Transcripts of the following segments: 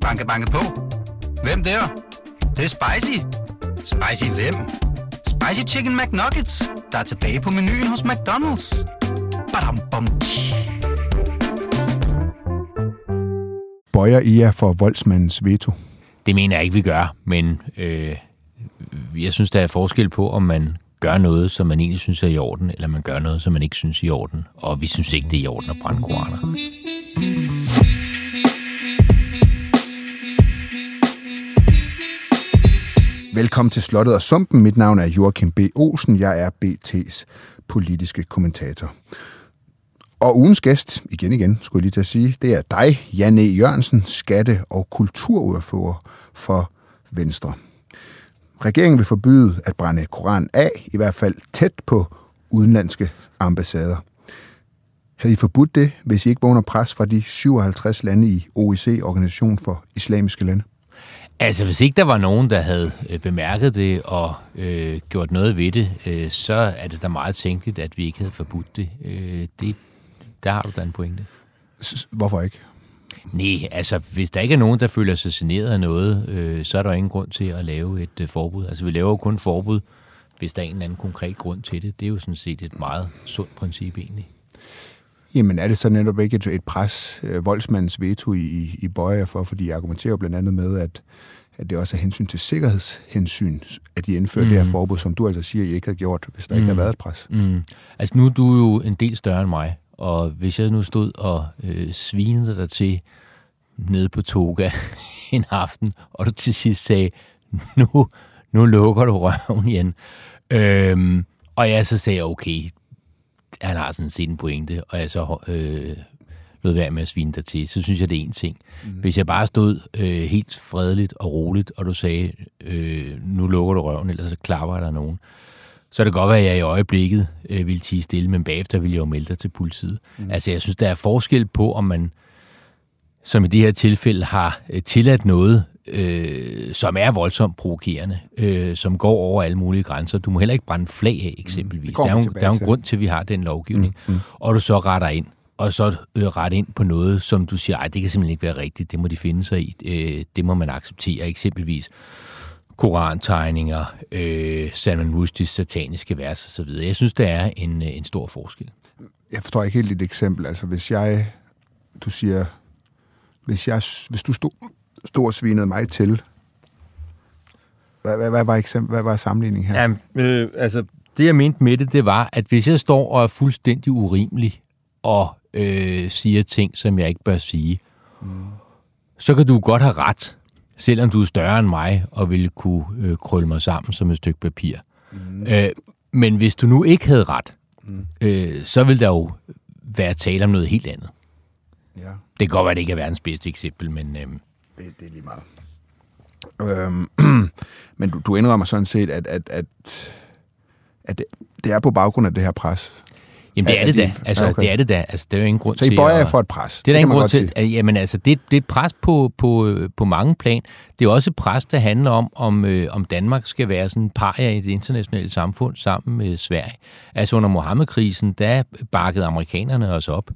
Banke, banke på. Hvem der? Det, det er spicy. Spicy hvem? Spicy Chicken McNuggets, der er tilbage på menuen hos McDonald's. Badum, bom, tji. Bøjer I jer for voldsmandens veto? Det mener jeg ikke, vi gør, men øh, jeg synes, der er forskel på, om man gør noget, som man egentlig synes er i orden, eller man gør noget, som man ikke synes er i orden. Og vi synes ikke, det er i orden at brænde koraner. Velkommen til Slottet og Sumpen. Mit navn er Joachim B. Olsen. Jeg er BT's politiske kommentator. Og ugens gæst, igen igen, skulle jeg lige til at sige, det er dig, Jan E. Jørgensen, skatte- og kulturordfører for Venstre. Regeringen vil forbyde at brænde Koran af, i hvert fald tæt på udenlandske ambassader. Havde I forbudt det, hvis I ikke vågner pres fra de 57 lande i OIC, Organisation for Islamiske Lande? Altså, hvis ikke der var nogen, der havde øh, bemærket det og øh, gjort noget ved det, øh, så er det da meget tænkeligt, at vi ikke havde forbudt det. Øh, det der har du da en pointe. Hvorfor ikke? Nej, altså hvis der ikke er nogen, der føler sig generet af noget, øh, så er der ingen grund til at lave et øh, forbud. Altså vi laver jo kun forbud, hvis der er en eller anden konkret grund til det. Det er jo sådan set et meget sundt princip egentlig. Jamen er det så netop ikke et, et pres, øh, voldsmandens veto i, i, i bøjer for, fordi jeg argumenterer blandt andet med, at, at det også er hensyn til sikkerhedshensyn, at de indfører mm. det her forbud, som du altså siger, I ikke har gjort, hvis der mm. ikke har været et pres. Mm. Altså nu er du jo en del større end mig, og hvis jeg nu stod og øh, svinede dig til nede på Toga en aften, og du til sidst sagde, nu, nu lukker du røven igen. Øhm, og jeg så sagde, okay, han har sådan set en pointe, og jeg så øh, lod være med at svine dig til, så synes jeg, det er en ting. Mm. Hvis jeg bare stod øh, helt fredeligt og roligt, og du sagde, øh, nu lukker du røven, ellers så klapper der nogen, så det godt være, at jeg i øjeblikket øh, ville tige stille, men bagefter ville jeg jo melde dig til politiet. Mm. Altså, jeg synes, der er forskel på, om man, som i det her tilfælde, har øh, tilladt noget, øh, som er voldsomt provokerende, øh, som går over alle mulige grænser. Du må heller ikke brænde flag af, eksempelvis. Mm. Der er jo der er en grund til, at vi har den lovgivning. Mm. Mm. Og du så retter ind, og så øh, retter ind på noget, som du siger, ej, det kan simpelthen ikke være rigtigt, det må de finde sig i, øh, det må man acceptere, eksempelvis korantegninger, øh, Salman Rushdies sataniske vers osv. Jeg synes, der er en, en stor forskel. Jeg forstår ikke helt dit eksempel. Altså, hvis jeg, du siger, hvis, jeg, hvis du stod, stod og svinede mig til, hvad, hvad, hvad, var, eksempel, hvad var sammenligningen her? Jamen, øh, altså, det jeg mente med det, det var, at hvis jeg står og er fuldstændig urimelig og øh, siger ting, som jeg ikke bør sige, mm. så kan du godt have ret selvom du er større end mig og ville kunne øh, krølle mig sammen som et stykke papir. Mm. Øh, men hvis du nu ikke havde ret, mm. øh, så ville der jo være tale om noget helt andet. Ja. Det kan godt være, at det ikke er verdens bedste eksempel, men... Øh, det, det er lige meget. Øhm, men du, du indrømmer sådan set, at, at, at, at det, det er på baggrund af det her pres. Jamen det er, det da. Altså, okay. det er det da. Altså, det er jo ingen grund til... Så I bøjer at, for et pres? Det er der ingen grund til. At, jamen altså, det, det er et pres på, på, på mange plan. Det er også et pres, der handler om, om, øh, om Danmark skal være sådan en par i det internationale samfund sammen med Sverige. Altså under Mohammed-krisen, der bakkede amerikanerne os op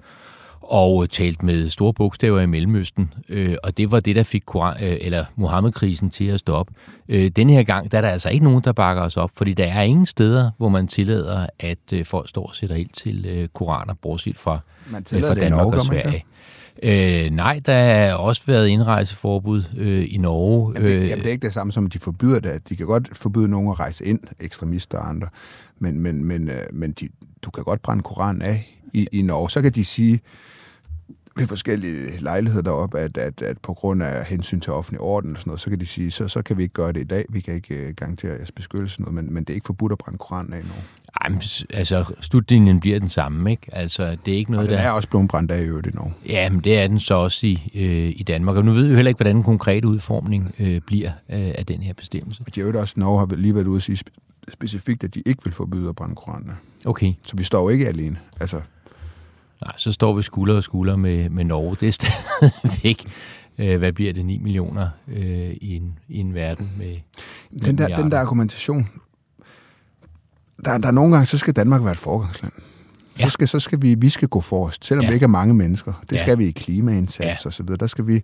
og talt med store bogstaver i Mellemøsten, øh, og det var det, der fik Koran, øh, eller Mohammed-krisen til at stoppe. Øh, denne her gang, der er der altså ikke nogen, der bakker os op, fordi der er ingen steder, hvor man tillader, at øh, folk står og sætter ild til øh, koraner, bortset fra, øh, fra Danmark og Sverige. Øh, nej, der har også været indrejseforbud øh, i Norge. Jamen det, jamen det er ikke det samme som, at de forbyder det. De kan godt forbyde nogen at rejse ind, ekstremister og andre, men, men, men, øh, men de, du kan godt brænde Koranen af i, i Norge. Så kan de sige, ved forskellige lejligheder deroppe, at, at, at på grund af hensyn til offentlig orden og sådan noget, så kan de sige, så, så kan vi ikke gøre det i dag. Vi kan ikke uh, garantere jeres beskyttelse noget, men, men det er ikke forbudt at brænde Koranen af nu. Ej, men, altså, slutlinjen bliver den samme, ikke? Altså, det er ikke noget, og den der... er også blevet brændt af i øvrigt endnu. Ja, men det er den så også i, øh, i Danmark. Og nu ved vi jo heller ikke, hvordan den konkrete udformning øh, bliver øh, af den her bestemmelse. Og de har jo også, Norge har lige været ude at sige specifikt, at de ikke vil forbyde at brænde Koranen Okay. Så vi står jo ikke alene. Altså, Nej, så står vi skulder og skulder med, med Norge. Det er stadigvæk, øh, hvad bliver det, 9 millioner øh, i, en, i en verden med den der, den der argumentation, der, der er nogle gange, så skal Danmark være et forgangsland. Så, ja. skal, så skal vi, vi skal gå forrest, selvom ja. vi ikke er mange mennesker. Det ja. skal vi i klimaindsats ja. og så videre. Der skal vi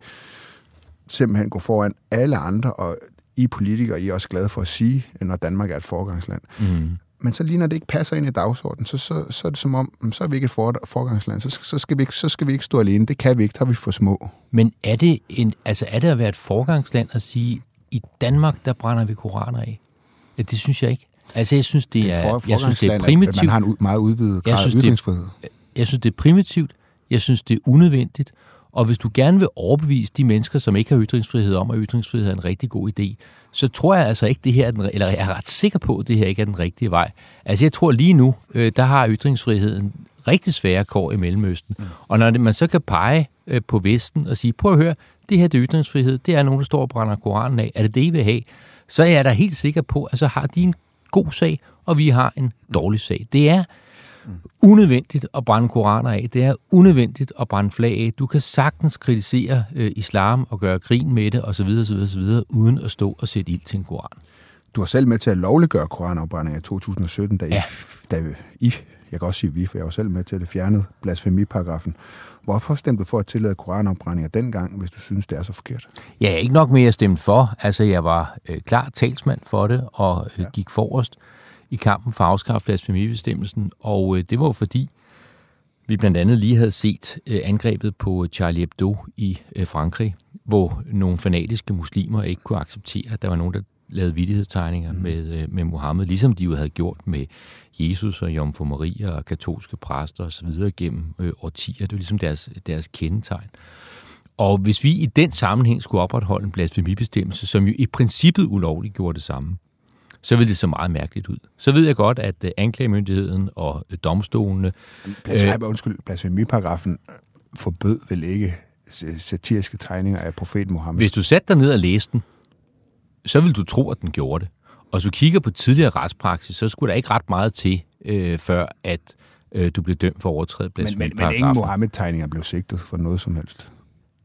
simpelthen gå foran alle andre, og I politikere I er også glade for at sige, når Danmark er et forgangsland. Mm. Men så lige når det ikke passer ind i dagsordenen, så, så, så er det som om, så er vi ikke et for, forgangsland, så, så, skal vi ikke, så skal vi ikke stå alene. Det kan vi ikke, der er vi for små. Men er det, en, altså er det at være et forgangsland at sige, i Danmark, der brænder vi koraner af? Ja, det synes jeg ikke. Altså, jeg synes, det, Det er er, for, jeg synes, det er at primitivt. man har en meget udvidet Jeg grad af det- ytringsfrihed. Jeg synes, det er primitivt. Jeg synes, det er unødvendigt. Og hvis du gerne vil overbevise de mennesker, som ikke har ytringsfrihed om, at ytringsfrihed er en rigtig god idé, så tror jeg altså ikke, det her er den, eller jeg er ret sikker på, at det her ikke er den rigtige vej. Altså jeg tror lige nu, øh, der har ytringsfriheden rigtig svære kår i Mellemøsten. Mm. Og når man så kan pege øh, på Vesten og sige, prøv at høre, det her det er ytringsfrihed, det er nogen, der står og brænder Koranen af. Er det det, I vil have? Så er jeg da helt sikker på, at så har de en god sag, og vi har en dårlig sag. Det er unødvendigt at brænde koraner af. Det er unødvendigt at brænde flag af. Du kan sagtens kritisere øh, islam og gøre grin med det osv., osv., osv., uden at stå og sætte ild til en koran. Du var selv med til at lovliggøre koranafbrænding i 2017, da, Ja. I, da I, jeg kan også sige vi, for jeg var selv med til at det fjernede blasfemiparagrafen. Hvorfor stemte du for at tillade koranafbrændinger dengang, hvis du synes, det er så forkert? Jeg er ikke nok med at stemme for. Altså, jeg var øh, klar talsmand for det og øh, gik forrest i kampen for at afskaffe blasfemibestemmelsen. Og øh, det var jo fordi, vi blandt andet lige havde set øh, angrebet på Charlie Hebdo i øh, Frankrig, hvor nogle fanatiske muslimer ikke kunne acceptere, at der var nogen, der lavede vidighedstegninger mm. med, øh, med Mohammed, ligesom de jo havde gjort med Jesus og Jomfru Maria og katolske præster osv. gennem øh, årtier. Det var ligesom deres, deres kendetegn. Og hvis vi i den sammenhæng skulle opretholde en blasfemibestemmelse, som jo i princippet ulovligt gjorde det samme, så ville det så meget mærkeligt ud. Så ved jeg godt, at øh, anklagemyndigheden og øh, domstolene Blasfemi, øh, undskyld, blasfemiparagrafen forbød vel ikke satiriske tegninger af profeten Mohammed? Hvis du satte dig ned og læste den, så vil du tro, at den gjorde det. Og hvis du kigger på tidligere retspraksis, så skulle der ikke ret meget til, øh, før at øh, du blev dømt for at overtræde men, men, men ingen. Mohammed-tegninger blev sigtet for noget som helst.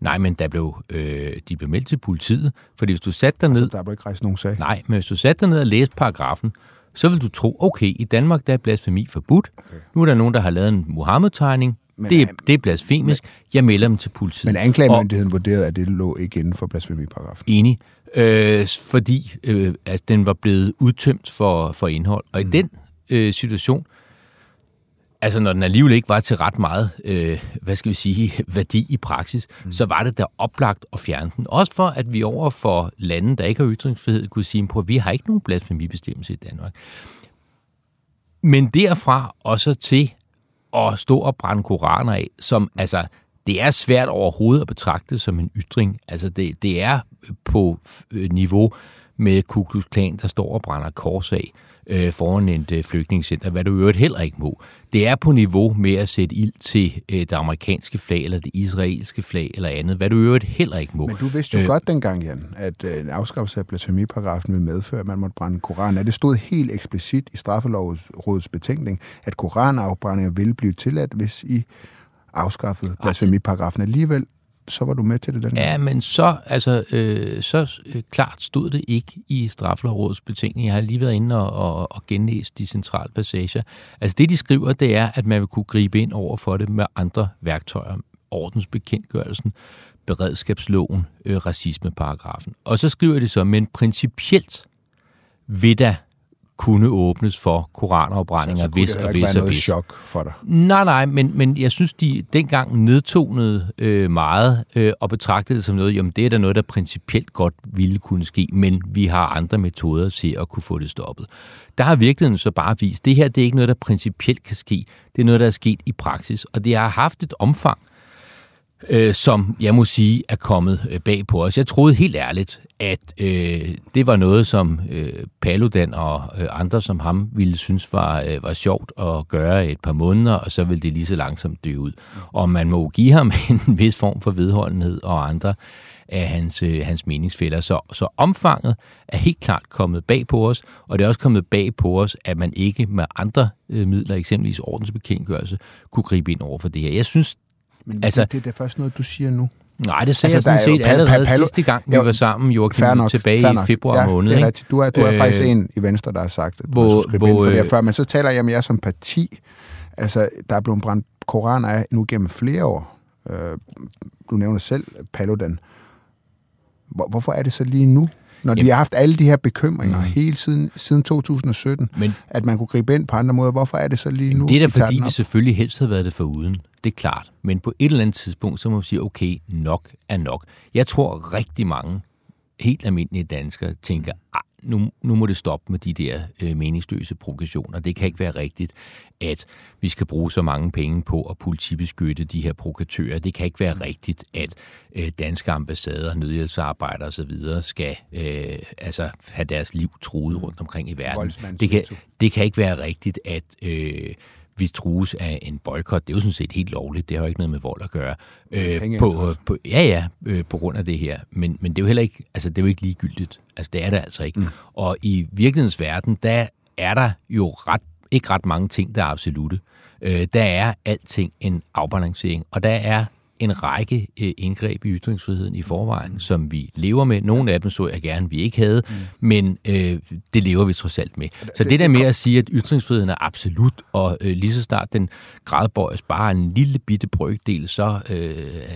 Nej, men der blev, øh, de blev meldt til politiet, fordi hvis du satte dig ned... Der blev ikke rejst nogen sag. Nej, men hvis du satte dig ned og læste paragrafen, så vil du tro, okay, i Danmark der er blasfemi forbudt. Okay. Nu er der nogen, der har lavet en Muhammed-tegning. Men Det er, det er blasfemisk. Jeg melder dem til politiet. Men anklagemyndigheden vurderede, at det lå ikke inden for blasfemiparagrafen. Enig. Øh, fordi øh, at den var blevet udtømt for, for indhold. Og i den øh, situation, altså når den alligevel ikke var til ret meget, øh, hvad skal vi sige, værdi i praksis, mm. så var det da oplagt at fjerne den. Også for, at vi over for lande, der ikke har ytringsfrihed, kunne sige, på, at vi har ikke nogen blasfemibestemmelse i Danmark. Men derfra og så til at stå og brænde koraner af, som altså, det er svært overhovedet at betragte som en ytring. Altså, det, det er på øh, niveau med Ku Klux Klan, der står og brænder kors af øh, foran et øh, flygtningscenter, hvad du i øvrigt heller ikke må. Det er på niveau med at sætte ild til øh, det amerikanske flag, eller det israelske flag, eller andet, hvad du i øvrigt heller ikke må. Men du vidste jo øh, godt dengang, Jan, at øh, en afskaffelse af blasfemiparagrafen ville medføre, at man måtte brænde koraner. Det stod helt eksplicit i straffelovrådets betænkning, at koranafbrændinger ville blive tilladt, hvis I afskaffede blasfemiparagrafen. Alligevel, så var du med til det dengang. Ja, men så, altså, øh, så øh, klart stod det ikke i Straffelovrådets betænkning. Jeg har lige været inde og, og, og genlæst de centrale passager. Altså det, de skriver, det er, at man vil kunne gribe ind over for det med andre værktøjer. Ordensbekendtgørelsen, beredskabsloven, øh, racismeparagrafen. Og så skriver de så, men principielt vil der kunne åbnes for koranafbrændinger, så hvis og hvis og hvis. chok for dig. Nej, nej, men, men jeg synes, de dengang nedtonede øh, meget øh, og betragtede det som noget, jamen det er da noget, der principielt godt ville kunne ske, men vi har andre metoder til at kunne få det stoppet. Der har virkeligheden så bare vist, det her det er ikke noget, der principielt kan ske. Det er noget, der er sket i praksis, og det har haft et omfang, øh, Øh, som jeg må sige er kommet øh, bag på os. Jeg troede helt ærligt, at øh, det var noget, som øh, Paludan og øh, andre som ham ville synes var, øh, var sjovt at gøre et par måneder, og så ville det lige så langsomt dø ud. Og man må give ham en vis form for vedholdenhed og andre af hans, øh, hans meningsfælder. Så, så omfanget er helt klart kommet bag på os, og det er også kommet bag på os, at man ikke med andre øh, midler, eksempelvis ordensbekendtgørelse, kunne gribe ind over for det her. Jeg synes, men Altså- det, det er først noget, du siger nu. Nej, det sagde Altså, jeg sådan set allerede pa- palo- sidste gang, vi Jo, var sammen, Joachim, nok, tilbage i februar ja, måned. Det er ikke? rigtigt. Du er, du er Øh, faktisk en i Venstre, der har sagt, at hvor- du skulle skrive ind hvor, for det her øh, før. Men så taler jeg jer som parti. Altså, der er blevet brændt koraner af nu gennem flere år. Øh, du nævner selv Paludan. Hvor, hvorfor er det så lige nu? Når Jamen, de har haft alle de her bekymringer mm. hele siden, siden 2017, men, at man kunne gribe ind på andre måder. Hvorfor er det så lige nu? Det er da fordi, vi selvfølgelig helst havde været det for uden. Det er klart. Men på et eller andet tidspunkt, så må man sige, okay, nok er nok. Jeg tror rigtig mange helt almindelige danskere tænker, nu, nu må det stoppe med de der øh, meningsløse provokationer. Det kan ikke være rigtigt, at vi skal bruge så mange penge på at politibeskytte de her provokatører. Det kan ikke være rigtigt, at øh, danske ambassader, nødhjælpsarbejdere osv. skal øh, altså have deres liv truet rundt omkring i verden. Det kan, det kan ikke være rigtigt, at... Øh, vi trues af en boykot. Det er jo sådan set helt lovligt. Det har jo ikke noget med vold at gøre. Øh, på, på, ja, ja, øh, på grund af det her. Men, men det er jo heller ikke, altså, det er jo ikke ligegyldigt. Altså, det er det altså ikke. Mm. Og i virkelighedens verden, der er der jo ret, ikke ret mange ting, der er absolute. Øh, der er alting en afbalancering, og der er en række øh, indgreb i ytringsfriheden i forvejen, som vi lever med. Nogle af dem så jeg gerne, vi ikke havde, mm. men øh, det lever vi trods alt med. Så det, det der med at sige, at ytringsfriheden er absolut, og øh, lige så snart den gradbøjes bare en lille bitte brøkdel, så øh,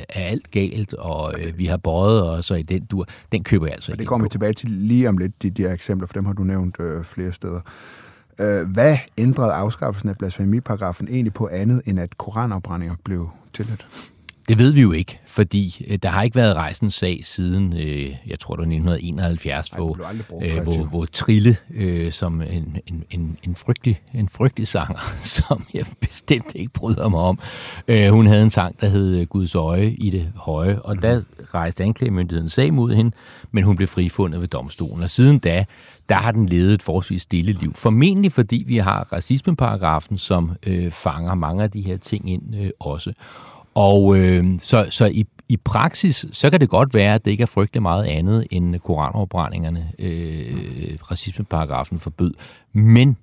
er alt galt, og øh, vi har bøjet og så i den dur, den køber jeg altså ikke. Det kommer vi tilbage til lige om lidt, de, de her eksempler, for dem har du nævnt øh, flere steder. Øh, hvad ændrede afskaffelsen af blasfemiparagrafen egentlig på andet, end at koranafbrændinger blev tilladt? Det ved vi jo ikke, fordi øh, der har ikke været rejsens sag siden, øh, jeg tror det var 1971, Ej, hvor, øh, hvor, hvor Trille, øh, som en, en, en, en, frygtelig, en frygtelig sanger, som jeg bestemt ikke bryder mig om, øh, hun havde en sang, der hed Guds øje i det høje, og mm. der rejste anklagemyndigheden sag mod hende, men hun blev frifundet ved domstolen. Og siden da, der har den levet et forholdsvis stille liv. Formentlig fordi vi har racismeparagrafen, som øh, fanger mange af de her ting ind øh, også. Og øh, så, så i, i praksis, så kan det godt være, at det ikke er frygtelig meget andet end koranafbrændingerne, øh, racismeparagrafen forbød. Men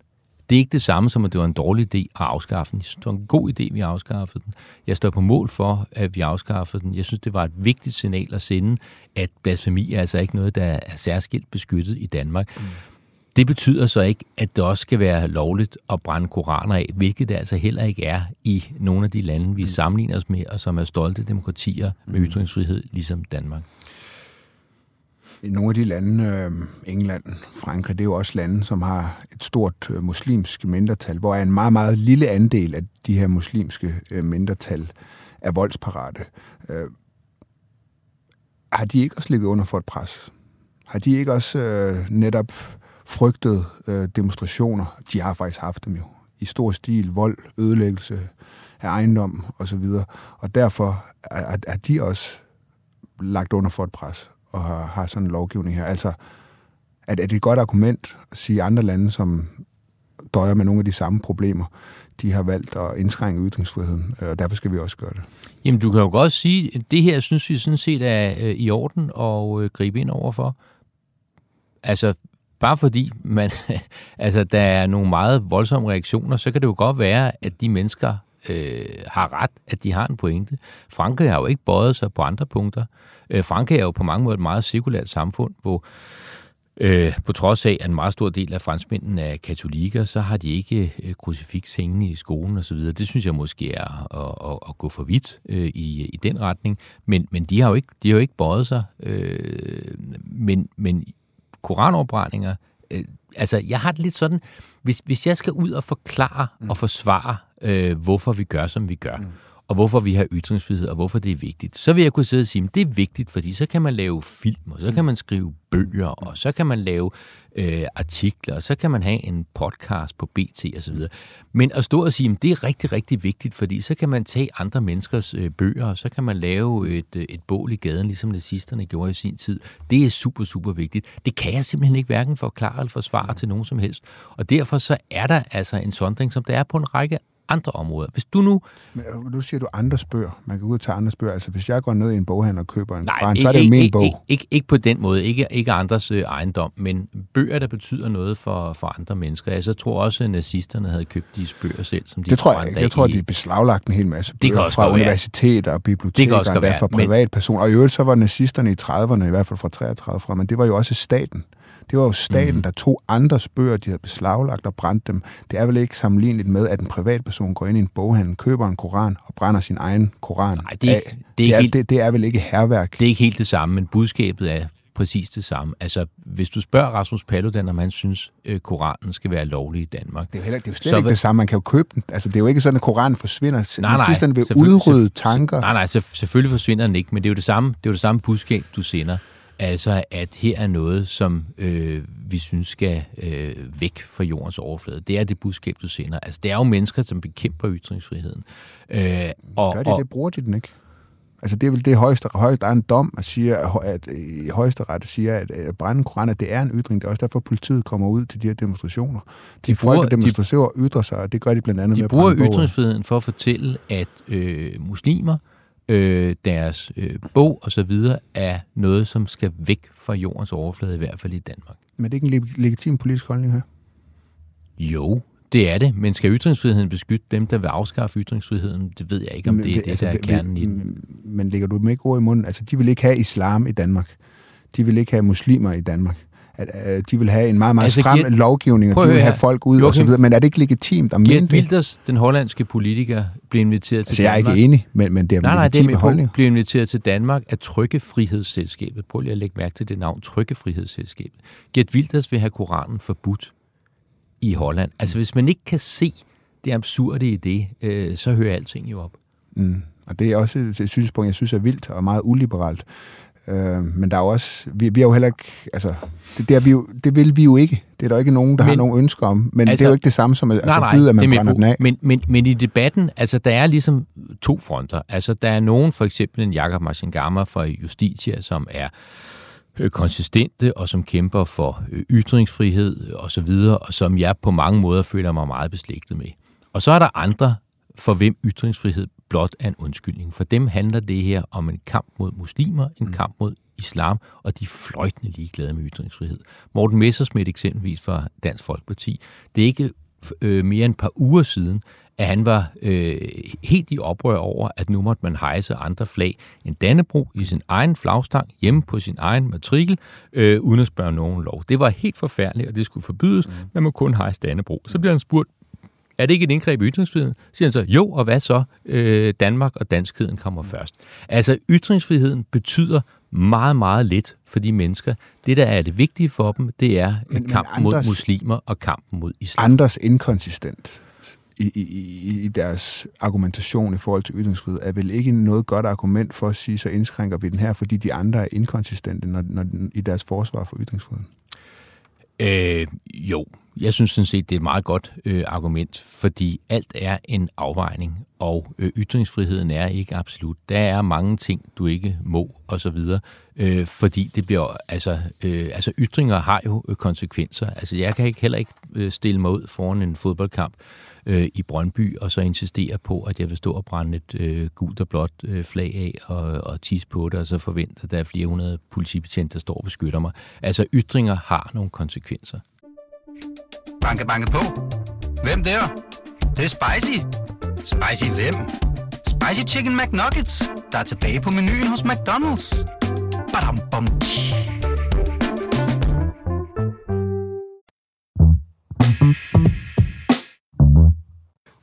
det er ikke det samme som, at det var en dårlig idé at afskaffe den. Jeg synes, det var en god idé, at vi afskaffede den. Jeg står på mål for, at vi afskaffede den. Jeg synes, det var et vigtigt signal at sende, at blasfemi er altså ikke noget, der er særskilt beskyttet i Danmark. Mm. Det betyder så ikke, at det også skal være lovligt at brænde koraner af, hvilket det altså heller ikke er i nogle af de lande, vi mm. sammenligner os med, og som er stolte demokratier med mm. ytringsfrihed, ligesom Danmark. I nogle af de lande, øh, England, Frankrig, det er jo også lande, som har et stort øh, muslimsk mindretal, hvor er en meget, meget lille andel af de her muslimske øh, mindretal er voldsparate. Har de ikke også ligget under for et pres? Har de ikke også netop frygtede øh, demonstrationer. De har faktisk haft dem jo. I stor stil, vold, ødelæggelse af ejendom osv. Og derfor er, er de også lagt under for et pres og har, har sådan en lovgivning her. Altså, at, er det et godt argument at sige, at andre lande, som døjer med nogle af de samme problemer, de har valgt at indskrænke ytringsfriheden, øh, og derfor skal vi også gøre det. Jamen, du kan jo godt sige, at det her synes vi sådan set er øh, i orden at øh, gribe ind overfor. Altså, bare fordi man, altså, der er nogle meget voldsomme reaktioner, så kan det jo godt være, at de mennesker øh, har ret, at de har en pointe. Frankrig har jo ikke bøjet sig på andre punkter. Øh, Frankrig er jo på mange måder et meget sekulært samfund, hvor øh, på trods af, at en meget stor del af franskmændene er katolikker, så har de ikke øh, krucifiks hængende i skolen osv. Det synes jeg måske er at, at, at gå for vidt øh, i, i den retning. Men, men de har jo ikke, de har jo ikke bøjet sig. Øh, men, men koranopbrændinger. Øh, altså, jeg har det lidt sådan, hvis, hvis jeg skal ud og forklare mm. og forsvare, øh, hvorfor vi gør, som vi gør, mm og hvorfor vi har ytringsfrihed, og hvorfor det er vigtigt, så vil jeg kunne sidde og sige, at det er vigtigt, fordi så kan man lave film, og så kan man skrive bøger, og så kan man lave øh, artikler, og så kan man have en podcast på BT osv. Men at stå og sige, at det er rigtig, rigtig vigtigt, fordi så kan man tage andre menneskers øh, bøger, og så kan man lave et, øh, et bål i gaden, ligesom nazisterne gjorde i sin tid. Det er super, super vigtigt. Det kan jeg simpelthen ikke hverken forklare eller forsvare til nogen som helst. Og derfor så er der altså en sondring, som der er på en række andre områder. Hvis du nu... Men øh, nu siger du andre bøger. Man kan ud og tage andre bøger. Altså, hvis jeg går ned i en boghandel og køber en Nej, Koran, så er det ikke, min ikke, bog. Ikke, ikke, ikke på den måde. Ikke, ikke andres øh, ejendom, men bøger, der betyder noget for, for andre mennesker. Jeg så tror også, at nazisterne havde købt disse bøger selv, som de Det tror jeg ikke. Jeg tror, i... de beslaglagt en hel masse bøger fra universiteter og biblioteker, kan også fra privatpersoner. Og i øvrigt så var nazisterne i 30'erne, i hvert fald fra 33 fra, men det var jo også staten. Det var jo staten, mm. der tog andres bøger, de havde beslaglagt og brændt dem. Det er vel ikke sammenligneligt med, at en privatperson går ind i en boghandel, køber en koran og brænder sin egen koran Nej, det er, af. Det er, det, er helt, det, det er vel ikke herværk? Det er ikke helt det samme, men budskabet er præcis det samme. Altså, hvis du spørger Rasmus Paludan, om han synes, øh, Koranen skal være lovlig i Danmark. Det er jo, heller, det er jo slet så, ikke det samme. Man kan jo købe den. Altså, det er jo ikke sådan, at Koranen forsvinder. Nej, nej. Den vil udrydde tanker. Nej, nej, selvfølgelig forsvinder den ikke, men det er jo det samme, det er jo det samme budskab, du sender. Altså, at her er noget, som øh, vi synes skal øh, væk fra jordens overflade. Det er det budskab, du sender. Altså, det er jo mennesker, som bekæmper ytringsfriheden. Øh, og, Gør de og, det? Bruger de den ikke? Altså det er vel det højeste, højeste der er en dom, at siger, at i højesteret siger, at, at brænde koraner, det er en ytring. Det er også derfor, politiet kommer ud til de her demonstrationer. De, de folk, der demonstrationer, de, ytrer sig, og det gør de blandt andet de med at bruger ytringsfriheden for at fortælle, at øh, muslimer, øh, deres øh, bog og så videre er noget, som skal væk fra jordens overflade, i hvert fald i Danmark. Men det er ikke en legitim politisk holdning her? Jo, det er det, men skal ytringsfriheden beskytte dem, der vil afskaffe ytringsfriheden? Det ved jeg ikke, om men, det er det, altså, der er kernen i den. Men lægger du dem ikke ord i munden? Altså, de vil ikke have islam i Danmark. De vil ikke have muslimer i Danmark. At, at de vil have en meget, meget altså, stram Gert, lovgivning, og de vil have folk ud og så videre. Men er det ikke legitimt at Gert Wilders, den hollandske politiker, blev inviteret til altså, Danmark. jeg er ikke enig, men, men det er nej, nej, det er holdning. blev inviteret til Danmark af Trykkefrihedsselskabet. Prøv lige at lægge mærke til det navn, Trykkefrihedsselskabet. Gert Wilders vil have Koranen forbudt i Holland. Altså hvis man ikke kan se det absurde i det, øh, så hører alting jo op. Mm. Og det er også et synspunkt, jeg synes er vildt og meget uliberalt. Øh, men der er også, vi, vi har jo heller ikke, altså, det, det, er vi jo, det vil vi jo ikke. Det er der ikke nogen, der men, har nogen ønsker om. Men altså, det er jo altså- ikke det samme som at nej, forbyde, at man brænder den af. Men, men, men i debatten, altså der er ligesom to fronter. Altså der er nogen, for eksempel en Jakob Machengama fra Justitia, som er Øh, konsistente og som kæmper for øh, ytringsfrihed og så videre, og som jeg på mange måder føler mig meget beslægtet med. Og så er der andre, for hvem ytringsfrihed blot er en undskyldning. For dem handler det her om en kamp mod muslimer, en mm. kamp mod islam, og de er fløjtende ligeglade med ytringsfrihed. Morten Messersmith eksempelvis fra Dansk Folkeparti, det er ikke øh, mere end et par uger siden, at han var øh, helt i oprør over, at nu måtte man hejse andre flag end Dannebro i sin egen flagstang hjemme på sin egen matrikel, øh, uden at spørge nogen lov. Det var helt forfærdeligt, og det skulle forbydes. Mm. Man må kun hejse Dannebro. Så bliver han spurgt, er det ikke et indgreb i ytringsfriheden? Så siger han så, jo, og hvad så? Øh, Danmark og danskheden kommer mm. først. Altså, ytringsfriheden betyder meget, meget lidt for de mennesker. Det, der er det vigtige for dem, det er men, kampen men Anders, mod muslimer og kampen mod islam. Anders inkonsistent i, i, i deres argumentation i forhold til ytringsfrihed, er vel ikke noget godt argument for at sige, så indskrænker vi den her, fordi de andre er inkonsistente når, når, i deres forsvar for ytringsfriheden? Øh, jo, jeg synes sådan set, det er et meget godt øh, argument, fordi alt er en afvejning, og øh, ytringsfriheden er ikke absolut. Der er mange ting, du ikke må, og så videre, øh, fordi det bliver, altså, øh, altså ytringer har jo øh, konsekvenser. Altså jeg kan ikke heller ikke øh, stille mig ud foran en fodboldkamp, øh, i Brøndby, og så insistere på, at jeg vil stå og brænde et øh, gult og blåt øh, flag af og, og tisse på det, og så forvente, at der er flere hundrede politibetjente, der står og beskytter mig. Altså, ytringer har nogle konsekvenser. Banke, banke på. Hvem der? Det, det er spicy. Spicy hvem? Spicy Chicken McNuggets, der er tilbage på menuen hos McDonald's. Badum, bom, tji.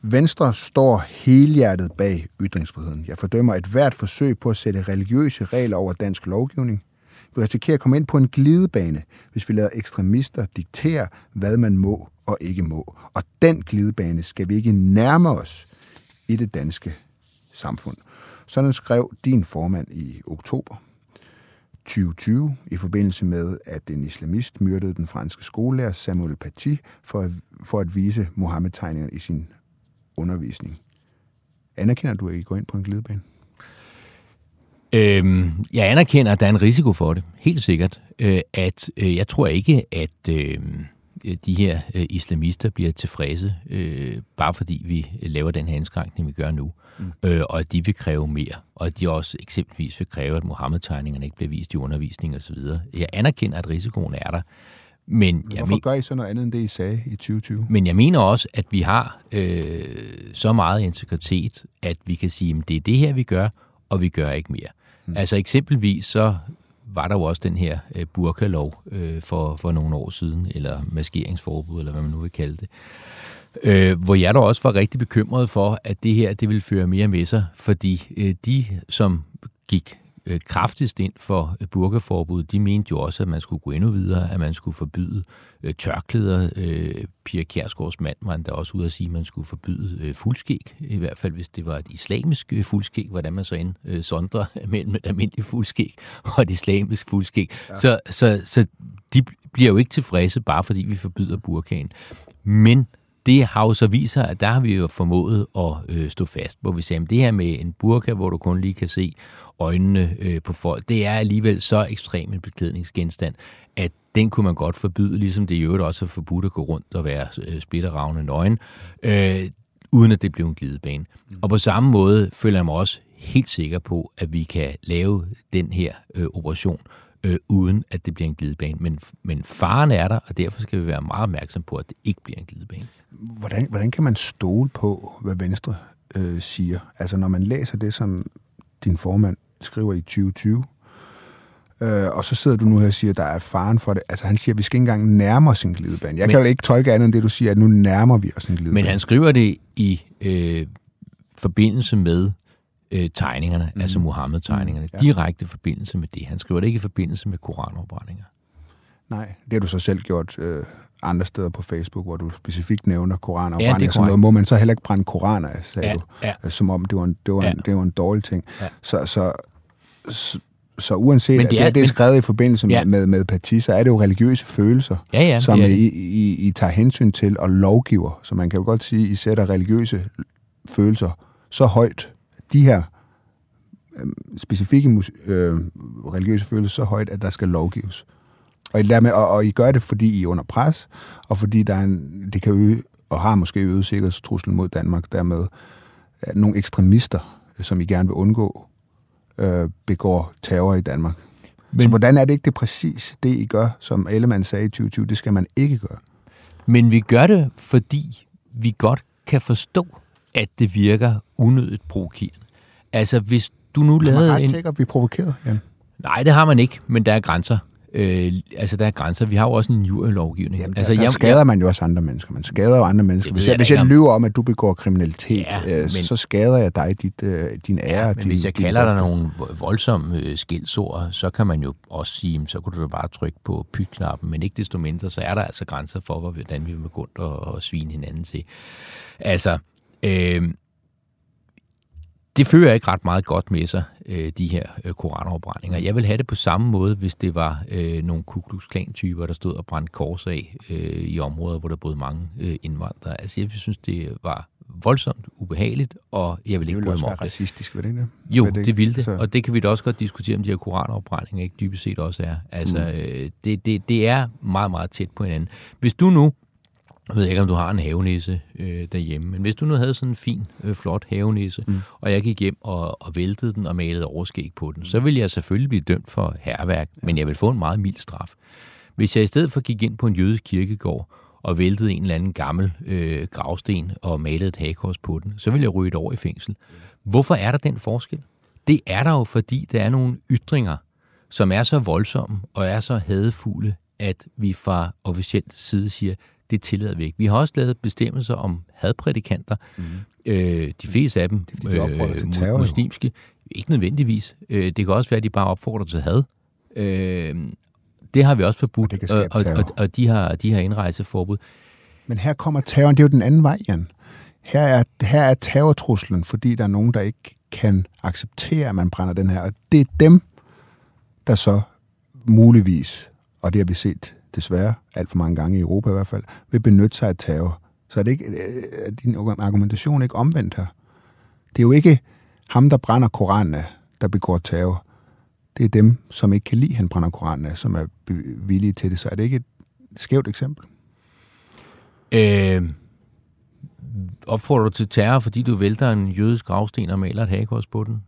Venstre står helhjertet bag ytringsfriheden. Jeg fordømmer et hvert forsøg på at sætte religiøse regler over dansk lovgivning. Vi risikerer at komme ind på en glidebane, hvis vi lader ekstremister diktere, hvad man må og ikke må. Og den glidebane skal vi ikke nærme os i det danske samfund. Sådan skrev din formand i oktober 2020 i forbindelse med, at en islamist myrdede den franske skolelærer Samuel Paty for at, for at vise Mohammed-tegningerne i sin undervisning. Anerkender du, at I går ind på en glidebane? Øhm, jeg anerkender, at der er en risiko for det. Helt sikkert. Øh, at øh, Jeg tror ikke, at øh, de her øh, islamister bliver tilfredse, øh, bare fordi vi laver den her indskrænkning, vi gør nu. Mm. Øh, og at de vil kræve mere. Og at de også eksempelvis vil kræve, at Mohammed-tegningerne ikke bliver vist i undervisning osv. Jeg anerkender, at risikoen er der. Men, men hvorfor men, gør I så noget andet end det, I sagde i 2020? Men jeg mener også, at vi har øh, så meget integritet, at vi kan sige, at det er det her, vi gør, og vi gør ikke mere. Mm. Altså eksempelvis så var der jo også den her øh, burkalov øh, for, for nogle år siden, eller maskeringsforbud, eller hvad man nu vil kalde det. Øh, hvor jeg da også var rigtig bekymret for, at det her det ville føre mere med sig, fordi øh, de, som gik øh, kraftigst ind for øh, burkaforbud, de mente jo også, at man skulle gå endnu videre, at man skulle forbyde øh, tørklæder. Øh, Pia Kjærsgaards mand var der også ude at sige, at man skulle forbyde øh, fuldskæg, i hvert fald hvis det var et islamisk øh, fuldskæg, hvordan man så end øh, sondrer mellem et almindeligt fuldskæg og et islamisk fuldskæg. Ja. Så, så, så de bliver jo ikke tilfredse, bare fordi vi forbyder burkaen. Men det har jo så vist sig, at der har vi jo formået at øh, stå fast, hvor vi sagde, at det her med en burka, hvor du kun lige kan se øjnene øh, på folk, det er alligevel så ekstrem en beklædningsgenstand, at den kunne man godt forbyde, ligesom det i øvrigt også er forbudt at gå rundt og være øh, splitteravne nøgen, øh, uden at det blev en glidebane. Og på samme måde føler jeg mig også helt sikker på, at vi kan lave den her øh, operation, øh, uden at det bliver en glidebane. Men, men faren er der, og derfor skal vi være meget opmærksom på, at det ikke bliver en glidebane. Hvordan, hvordan kan man stole på, hvad Venstre øh, siger? Altså når man læser det, som din formand skriver i 2020, øh, og så sidder du nu her og siger, at der er faren for det. Altså han siger, at vi skal ikke engang nærme os en glidebane. Jeg men, kan jo ikke tolke andet end det, du siger, at nu nærmer vi os en glidebane. Men han skriver det i øh, forbindelse med øh, tegningerne, mm. altså Muhammed-tegningerne. Mm, ja. Direkte forbindelse med det. Han skriver det ikke i forbindelse med koranopbrændinger. Nej, det har du så selv gjort øh, andre steder på Facebook, hvor du specifikt nævner koranopbrænding. Ja, sådan noget. Må man så heller ikke brænde koraner, sagde ja, du, ja. som om det var en, det var ja. en, det var en dårlig ting. Ja. Så, så, så, så uanset men det er, at det er skrevet men, i forbindelse med, ja. med, med parti, så er det jo religiøse følelser, ja, ja, som I, I, I tager hensyn til og lovgiver. Så man kan jo godt sige, at I sætter religiøse følelser så højt, de her øh, specifikke øh, religiøse følelser så højt, at der skal lovgives. Og I, med, og, og I gør det, fordi I er under pres, og fordi der er en, det kan øge, og har måske øget sikkerhedstruslen mod Danmark, dermed at nogle ekstremister, som I gerne vil undgå, øh, begår terror i Danmark. Men, så hvordan er det ikke det præcis, det I gør, som Ellemann sagde i 2020, det skal man ikke gøre? Men vi gør det, fordi vi godt kan forstå, at det virker unødigt provokerende. Altså, hvis du nu lavede en... Man ret vi provokeret, Jan? Nej, det har man ikke, men der er grænser. Øh, altså, der er grænser. Vi har jo også en jurylovgivning. Jamen, altså, der, der jeg, skader man jo også andre mennesker. Man skader jo andre mennesker. Hvis jeg, hvis jeg lyver om, at du begår kriminalitet, ja, øh, men, så skader jeg dig, dit, øh, din ære. Ja, men din, hvis jeg kalder dig nogle voldsomme øh, skildsord, så kan man jo også sige, så kunne du bare trykke på pytknappen. Men ikke desto mindre, så er der altså grænser for, hvordan vi vil gå rundt og, og svine hinanden til. Altså, øh, det fører ikke ret meget godt med sig, øh, de her øh, koranafbrændinger. Jeg vil have det på samme måde, hvis det var øh, nogle Ku Klux Klan-typer, der stod og brændte kors af øh, i områder, hvor der boede mange øh, indvandrere. Altså, jeg synes, det var voldsomt ubehageligt, og jeg vil ikke det bryde mig om det. racistisk, vil det ikke? Jo, det, det ville det, altså... og det kan vi da også godt diskutere, om de her koranafbrændinger ikke dybest set også er. Altså, mm. øh, det, det, det er meget, meget tæt på hinanden. Hvis du nu jeg ved ikke, om du har en havenisse øh, derhjemme, men hvis du nu havde sådan en fin, øh, flot havenisse, mm. og jeg gik hjem og, og væltede den og malede overskæg på den, så ville jeg selvfølgelig blive dømt for herværk, ja. men jeg vil få en meget mild straf. Hvis jeg i stedet for gik ind på en jødisk kirkegård og væltede en eller anden gammel øh, gravsten og malede et hagekors på den, så ville jeg ryge et år i fængsel. Hvorfor er der den forskel? Det er der jo, fordi der er nogle ytringer, som er så voldsomme og er så hadefulde, at vi fra officielt side siger, det tillader vi ikke. Vi har også lavet bestemmelser om hadprædikanter. Mm. Øh, de fleste af dem de øh, til terror, muslimske. Ikke nødvendigvis. Øh, det kan også være, at de bare opfordrer til had. Øh, det har vi også forbudt, og, og, og, og de har, de har indrejseforbud. Men her kommer terroren, det er jo den anden vej, Jan. Her er, her er terrortruslen, fordi der er nogen, der ikke kan acceptere, at man brænder den her. Og det er dem, der så muligvis, og det har vi set desværre alt for mange gange i Europa i hvert fald, vil benytte sig af terror. Så er, det ikke, øh, er din argumentation ikke omvendt her? Det er jo ikke ham, der brænder Koranen der begår terror. Det er dem, som ikke kan lide, at han brænder Koranen som er villige til det. Så er det ikke et skævt eksempel? Øh, opfordrer du til terror, fordi du vælter en jødisk gravsten og maler et hagekors på den?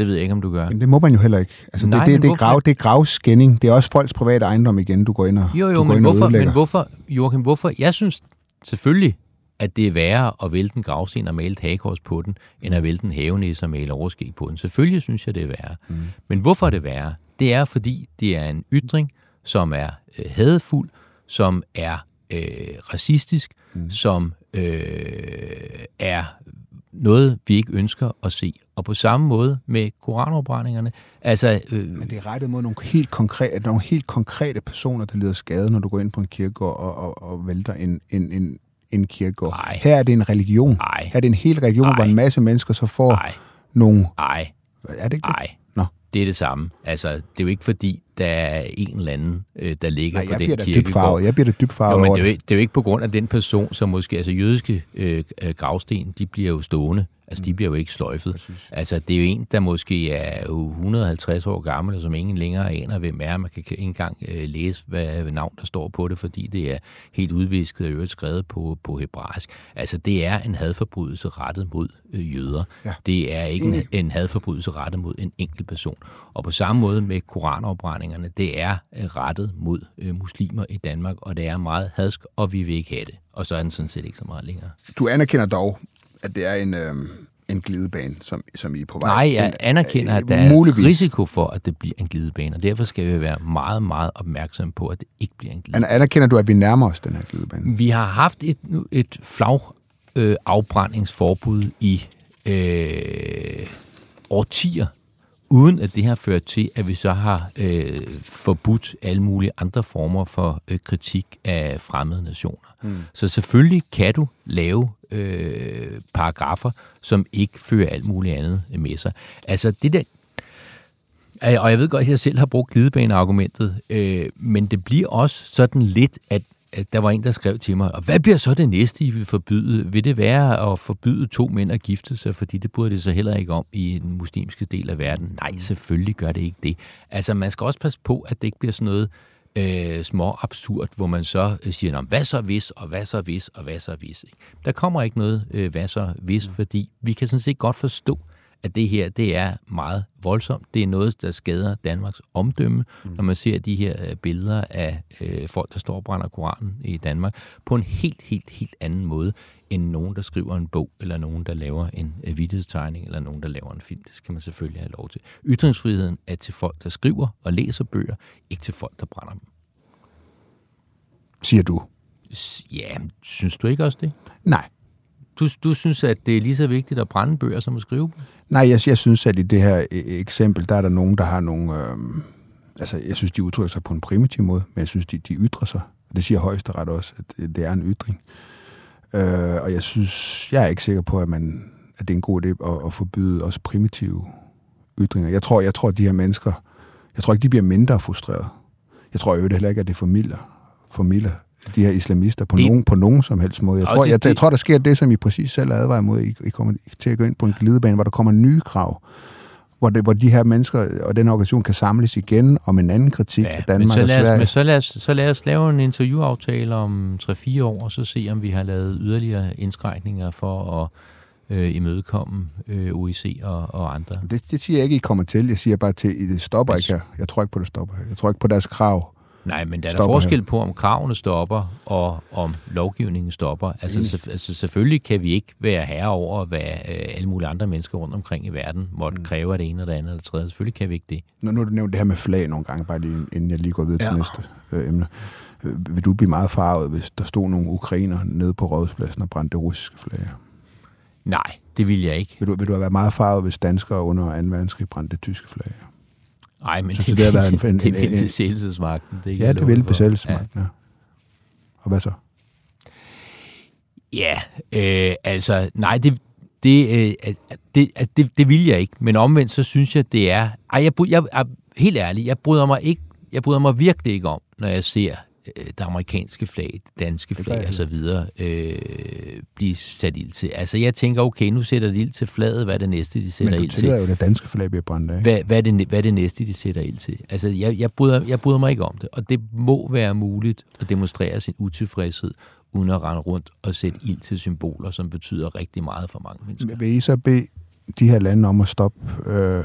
Det ved jeg ikke, om du gør. Jamen, det må man jo heller ikke. Altså, Nej, det, det, det, er grav, det er gravskænding. Det er også folks private ejendom igen, du går ind og Jo, jo, men, hvorfor, men hvorfor, Joachim, hvorfor? Jeg synes selvfølgelig, at det er værre at vælte en gravsten og male et hagekors på den, end at vælte en havenæse og male overskæg på den. Selvfølgelig synes jeg, det er værre. Mm. Men hvorfor er det værre? Det er, fordi det er en ytring, som er øh, hadefuld, som er øh, racistisk, mm. som øh, er noget, vi ikke ønsker at se. Og på samme måde med koranopbrændingerne. Altså, øh, Men det er rettet mod nogle helt, konkrete, nogle helt konkrete personer, der lider skade, når du går ind på en kirkegård og, og, og vælter en, en, en, en kirkegård. Nej. Her er det en religion. Nej. Her er det en hel religion, Nej. hvor en masse mennesker så får nej, nogle... nej, Er det ikke det? Nå. Det er det samme. Altså, det er jo ikke fordi, der er en eller anden, øh, der ligger Nej, på den kirkegård. Jeg bliver da dybt farvet Jo, men det er, jo, det. ikke- det er jo ikke på grund af den person, som måske, altså jødiske øh, øh, gravsten, de bliver jo stående. Altså, de bliver jo ikke sløjfet. Præcis. Altså, det er jo en, der måske er jo 150 år gammel, og som ingen længere aner, hvem er. Man kan ikke engang øh, læse, hvad navn der står på det, fordi det er helt udvisket og øvrigt skrevet på, på hebraisk. Altså, det er en hadforbrydelse rettet mod øh, jøder. Ja. Det er ikke en, en hadforbrydelse rettet mod en enkelt person. Og på samme måde med koranopbrændingerne, det er øh, rettet mod øh, muslimer i Danmark, og det er meget hadsk, og vi vil ikke have det. Og så er den sådan set ikke så meget længere. Du anerkender dog, at det er en, øh, en glidebane, som, som I er på vej. Nej, jeg En- anerkender, at der er muligvis. risiko for, at det bliver en glidebane, og derfor skal vi være meget, meget opmærksom på, at det ikke bliver en glidebane. An- Anerkender du, at vi nærmer os den her glidebane? Vi har haft et, et flag øh, afbrændingsforbud i øh, årtier, uden at det har ført til, at vi så har øh, forbudt alle mulige andre former for øh, kritik af fremmede nationer. Mm. Så selvfølgelig kan du lave øh, paragrafer, som ikke fører alt muligt andet med sig. Altså det der Og jeg ved godt, at jeg selv har brugt glidebaneargumentet, øh, men det bliver også sådan lidt, at der var en, der skrev til mig, og hvad bliver så det næste, I vil forbyde? Vil det være at forbyde to mænd at gifte sig, fordi det burde det så heller ikke om i den muslimske del af verden? Nej, selvfølgelig gør det ikke det. Altså, man skal også passe på, at det ikke bliver sådan noget øh, små absurd, hvor man så øh, siger, "Nå, hvad så hvis, og hvad så hvis, og hvad så hvis. Ikke? Der kommer ikke noget øh, hvad så hvis, fordi vi kan sådan set godt forstå, at det her, det er meget voldsomt. Det er noget, der skader Danmarks omdømme, mm. når man ser de her øh, billeder af øh, folk, der står og brænder Koranen i Danmark, på en helt, helt, helt anden måde, end nogen, der skriver en bog, eller nogen, der laver en øh, vittighedstegning, eller nogen, der laver en film. Det skal man selvfølgelig have lov til. Ytringsfriheden er til folk, der skriver og læser bøger, ikke til folk, der brænder dem. Siger du. Ja, synes du ikke også det? Nej. Du, du synes, at det er lige så vigtigt at brænde bøger, som at skrive dem? Nej, jeg, jeg synes, at i det her e, eksempel, der er der nogen, der har nogle... Øh, altså, jeg synes, de udtrykker sig på en primitiv måde, men jeg synes, de, de ytrer sig. Og det siger højesteret også, at det, er en ytring. Øh, og jeg synes, jeg er ikke sikker på, at, man, at det er en god idé at, at forbyde også primitive ytringer. Jeg tror, jeg tror, at de her mennesker, jeg tror ikke, de bliver mindre frustrerede. Jeg tror jo heller ikke, at det formidler, formidler de her islamister på, Det- nogen, på nogen som helst måde. Jeg Og tror, det- jeg, jeg tror, der sker det, som I præcis selv advarer imod. I, I kommer til at gå ind på en glidebane, hvor der kommer nye krav, hvor, det, hvor de her mennesker og den organisation kan samles igen om en anden kritik af men Danmark så og lad, os, Sverige. men så, lad os, så lad os lave en interviewaftale om 3-4 år, og så se, om vi har lavet yderligere indskrænkninger for at øh, imødekomme øh, OIC og, og andre. Det, det siger jeg ikke, I kommer til. Jeg siger bare til, at det stopper Hvis- ikke her. Jeg tror ikke på, det stopper. Jeg tror ikke på deres krav. Nej, men der er der forskel på, om kravene stopper, og om lovgivningen stopper. Altså, Enig. selv, altså selvfølgelig kan vi ikke være herre over, hvad øh, alle mulige andre mennesker rundt omkring i verden måtte mm. kræve af det ene og det andet eller det tredje. Selvfølgelig kan vi ikke det. Nu, nu har du nævnt det her med flag nogle gange, bare lige, inden jeg lige går videre til Ja. næste øh, emne. Øh, Vil du blive meget farvet, hvis der stod nogle ukrainer nede på rådhuspladsen og brændte det russiske flag? Nej, det vil jeg ikke. Vil du, vil du have været meget farvet, hvis danskere under 2. verdenskrig brændte det tyske flag? Nej, men Synes du, det har været en- en- det vil en- besættelsesmagten. Det Ja, det vil besættelsesmagten, ja. Og hvad så? Ja, øh, altså, nej, det, det, øh, det, det, det vil jeg ikke. Men omvendt, så synes jeg, det er... Ej, jeg, jeg, jeg, helt ærligt, jeg bryder mig ikke, jeg bryder mig virkelig ikke om, når jeg ser det amerikanske flag, det danske flag så videre øh, blive sat ild til. Altså, jeg tænker, okay, nu sætter de ild til flaget, hvad er det næste, de sætter Men du ild til? tillader jo, at det danske flag bliver brændt af. Hvad, hvad, er det, hvad er det næste, de sætter ild til? Altså, jeg, jeg, bryder, jeg bryder mig ikke om det, og det må være muligt at demonstrere sin utilfredshed, uden at rende rundt og sætte ild til symboler, som betyder rigtig meget for mange mennesker. Vil I så bede de her lande om at stoppe øh,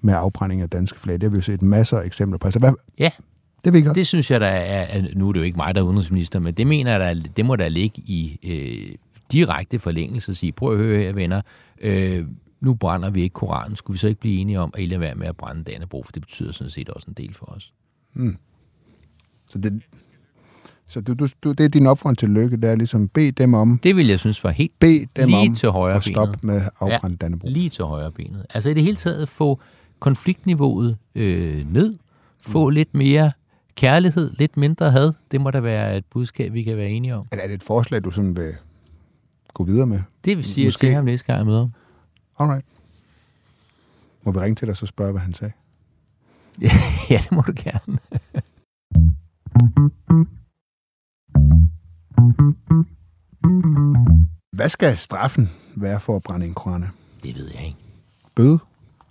med afbrænding af danske flag? Det har vi jo set masser af eksempler på. Altså, hvad, Ja, det vil I godt. det synes jeg, der er. Nu er det jo ikke mig, der er udenrigsminister, men det mener jeg, der, er- det må der ligge i øh, direkte forlængelse at sige, prøv at høre her, venner, øh, nu brænder vi ikke Koranen. Skulle vi så ikke blive enige om, at I lader være med at brænde Dannebro, for det betyder sådan set også en del for os. Så det, Så du, du, du, det er din opfordring til lykke, det er ligesom bed dem om, Det vil jeg synes var helt bed dem lige om til højre at stoppe benet. med afbrændt ja. Dannebro. Lige til højre benet. Altså i det hele taget få konfliktniveauet øh, ned, få mm. lidt mere kærlighed, lidt mindre had. Det må da være et budskab, vi kan være enige om. Er er det et forslag, du sådan vil gå videre med? Det vil sige, at jeg Måske. ham næste gang, jeg møder ham. Alright. Må vi ringe til dig og så spørge, hvad han sagde? ja, det må du gerne. Hvad skal straffen være for at brænde en koran af? Det ved jeg ikke. Bøde?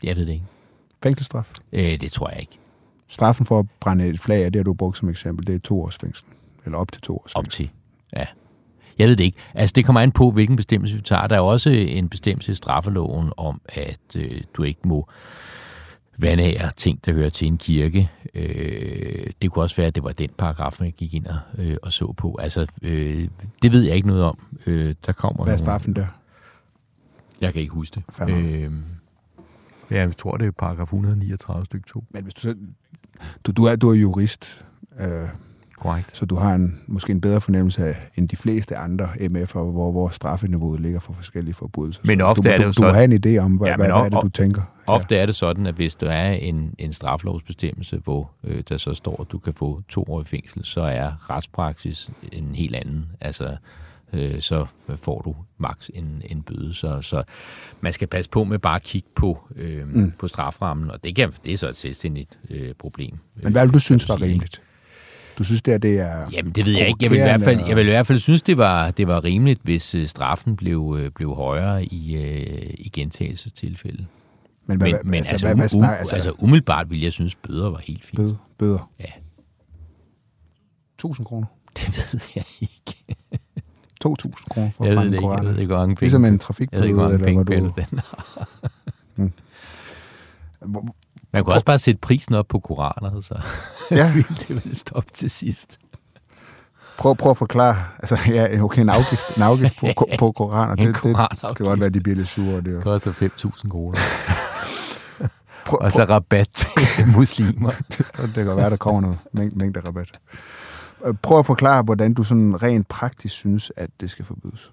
Jeg ved det ikke. Fængselsstraf? Øh, det tror jeg ikke. Straffen for at brænde et flag af, det har du brugt som eksempel, det er to års fængsel. Eller op til to års Op fængsel. til. Ja. Jeg ved det ikke. Altså, det kommer an på, hvilken bestemmelse vi tager. Der er også en bestemmelse i straffeloven om, at øh, du ikke må vandære ting, der hører til en kirke. Øh, det kunne også være, at det var den paragraf, man gik ind og, øh, og så på. Altså, øh, det ved jeg ikke noget om. Øh, der kommer Hvad er nogle- straffen der? Jeg kan ikke huske det. Øh, ja, jeg tror, det er paragraf 139 stykke 2. Men hvis du, så- du, du, er, du er jurist, øh, Korrekt. så du har en, måske en bedre fornemmelse af, end de fleste andre MF'er, hvor, hvor straffeniveauet ligger for forskellige forbrydelser. Men ofte du, er det du, du sådan- have en idé om, hvad, Ja, ja, hvad, hvad er det, du tænker. Ofte er det sådan, at hvis der er en, en straflovsbestemmelse, hvor øh, der så står, at du kan få to år i fængsel, så er retspraksis en helt anden. Altså, øh, så får du maks en, en bøde. Så, så man skal passe på med bare at kigge på, øh, mm. på straframmen, og det, kan, det er så et selvstændigt øh, problem. Men hvad vil du synes var rimeligt? Du synes, det, er, det er... Jamen, det ved jeg ikke. Jeg vil i hvert fald, jeg vil i hvert fald synes, det var, det var rimeligt, hvis øh, straffen blev, øh, blev højere i, øh, i gentagelsestilfælde. Men, hvad, Men, men altså, altså, hvad, hvad snak, altså, altså umiddelbart ville jeg synes, bøder var helt fint. bøder, bøder? Ja. 1000 kroner? Det ved jeg ikke. 2000 kroner for Jeg at brænde det ikke. Jeg koraner? ved ikke, hvor mange penge. Ligesom en trafikbøde, mange eller hvor du... Den. Hvor- Man kunne også bare sætte prisen op på koraner, så Ja. det ville stoppe til sidst. Prøv, prøv at forklare. Altså, ja, okay, en afgift, en afgift på, på, på koraner. Det, det, kan godt være, de bliver lidt sure. Det er jo. koster 5.000 kroner. Prøv, Og så rabat til muslimer. det kan være, der kommer noget mængde, mængde rabat. Øh, Prøv at forklare, hvordan du sådan rent praktisk synes, at det skal forbydes.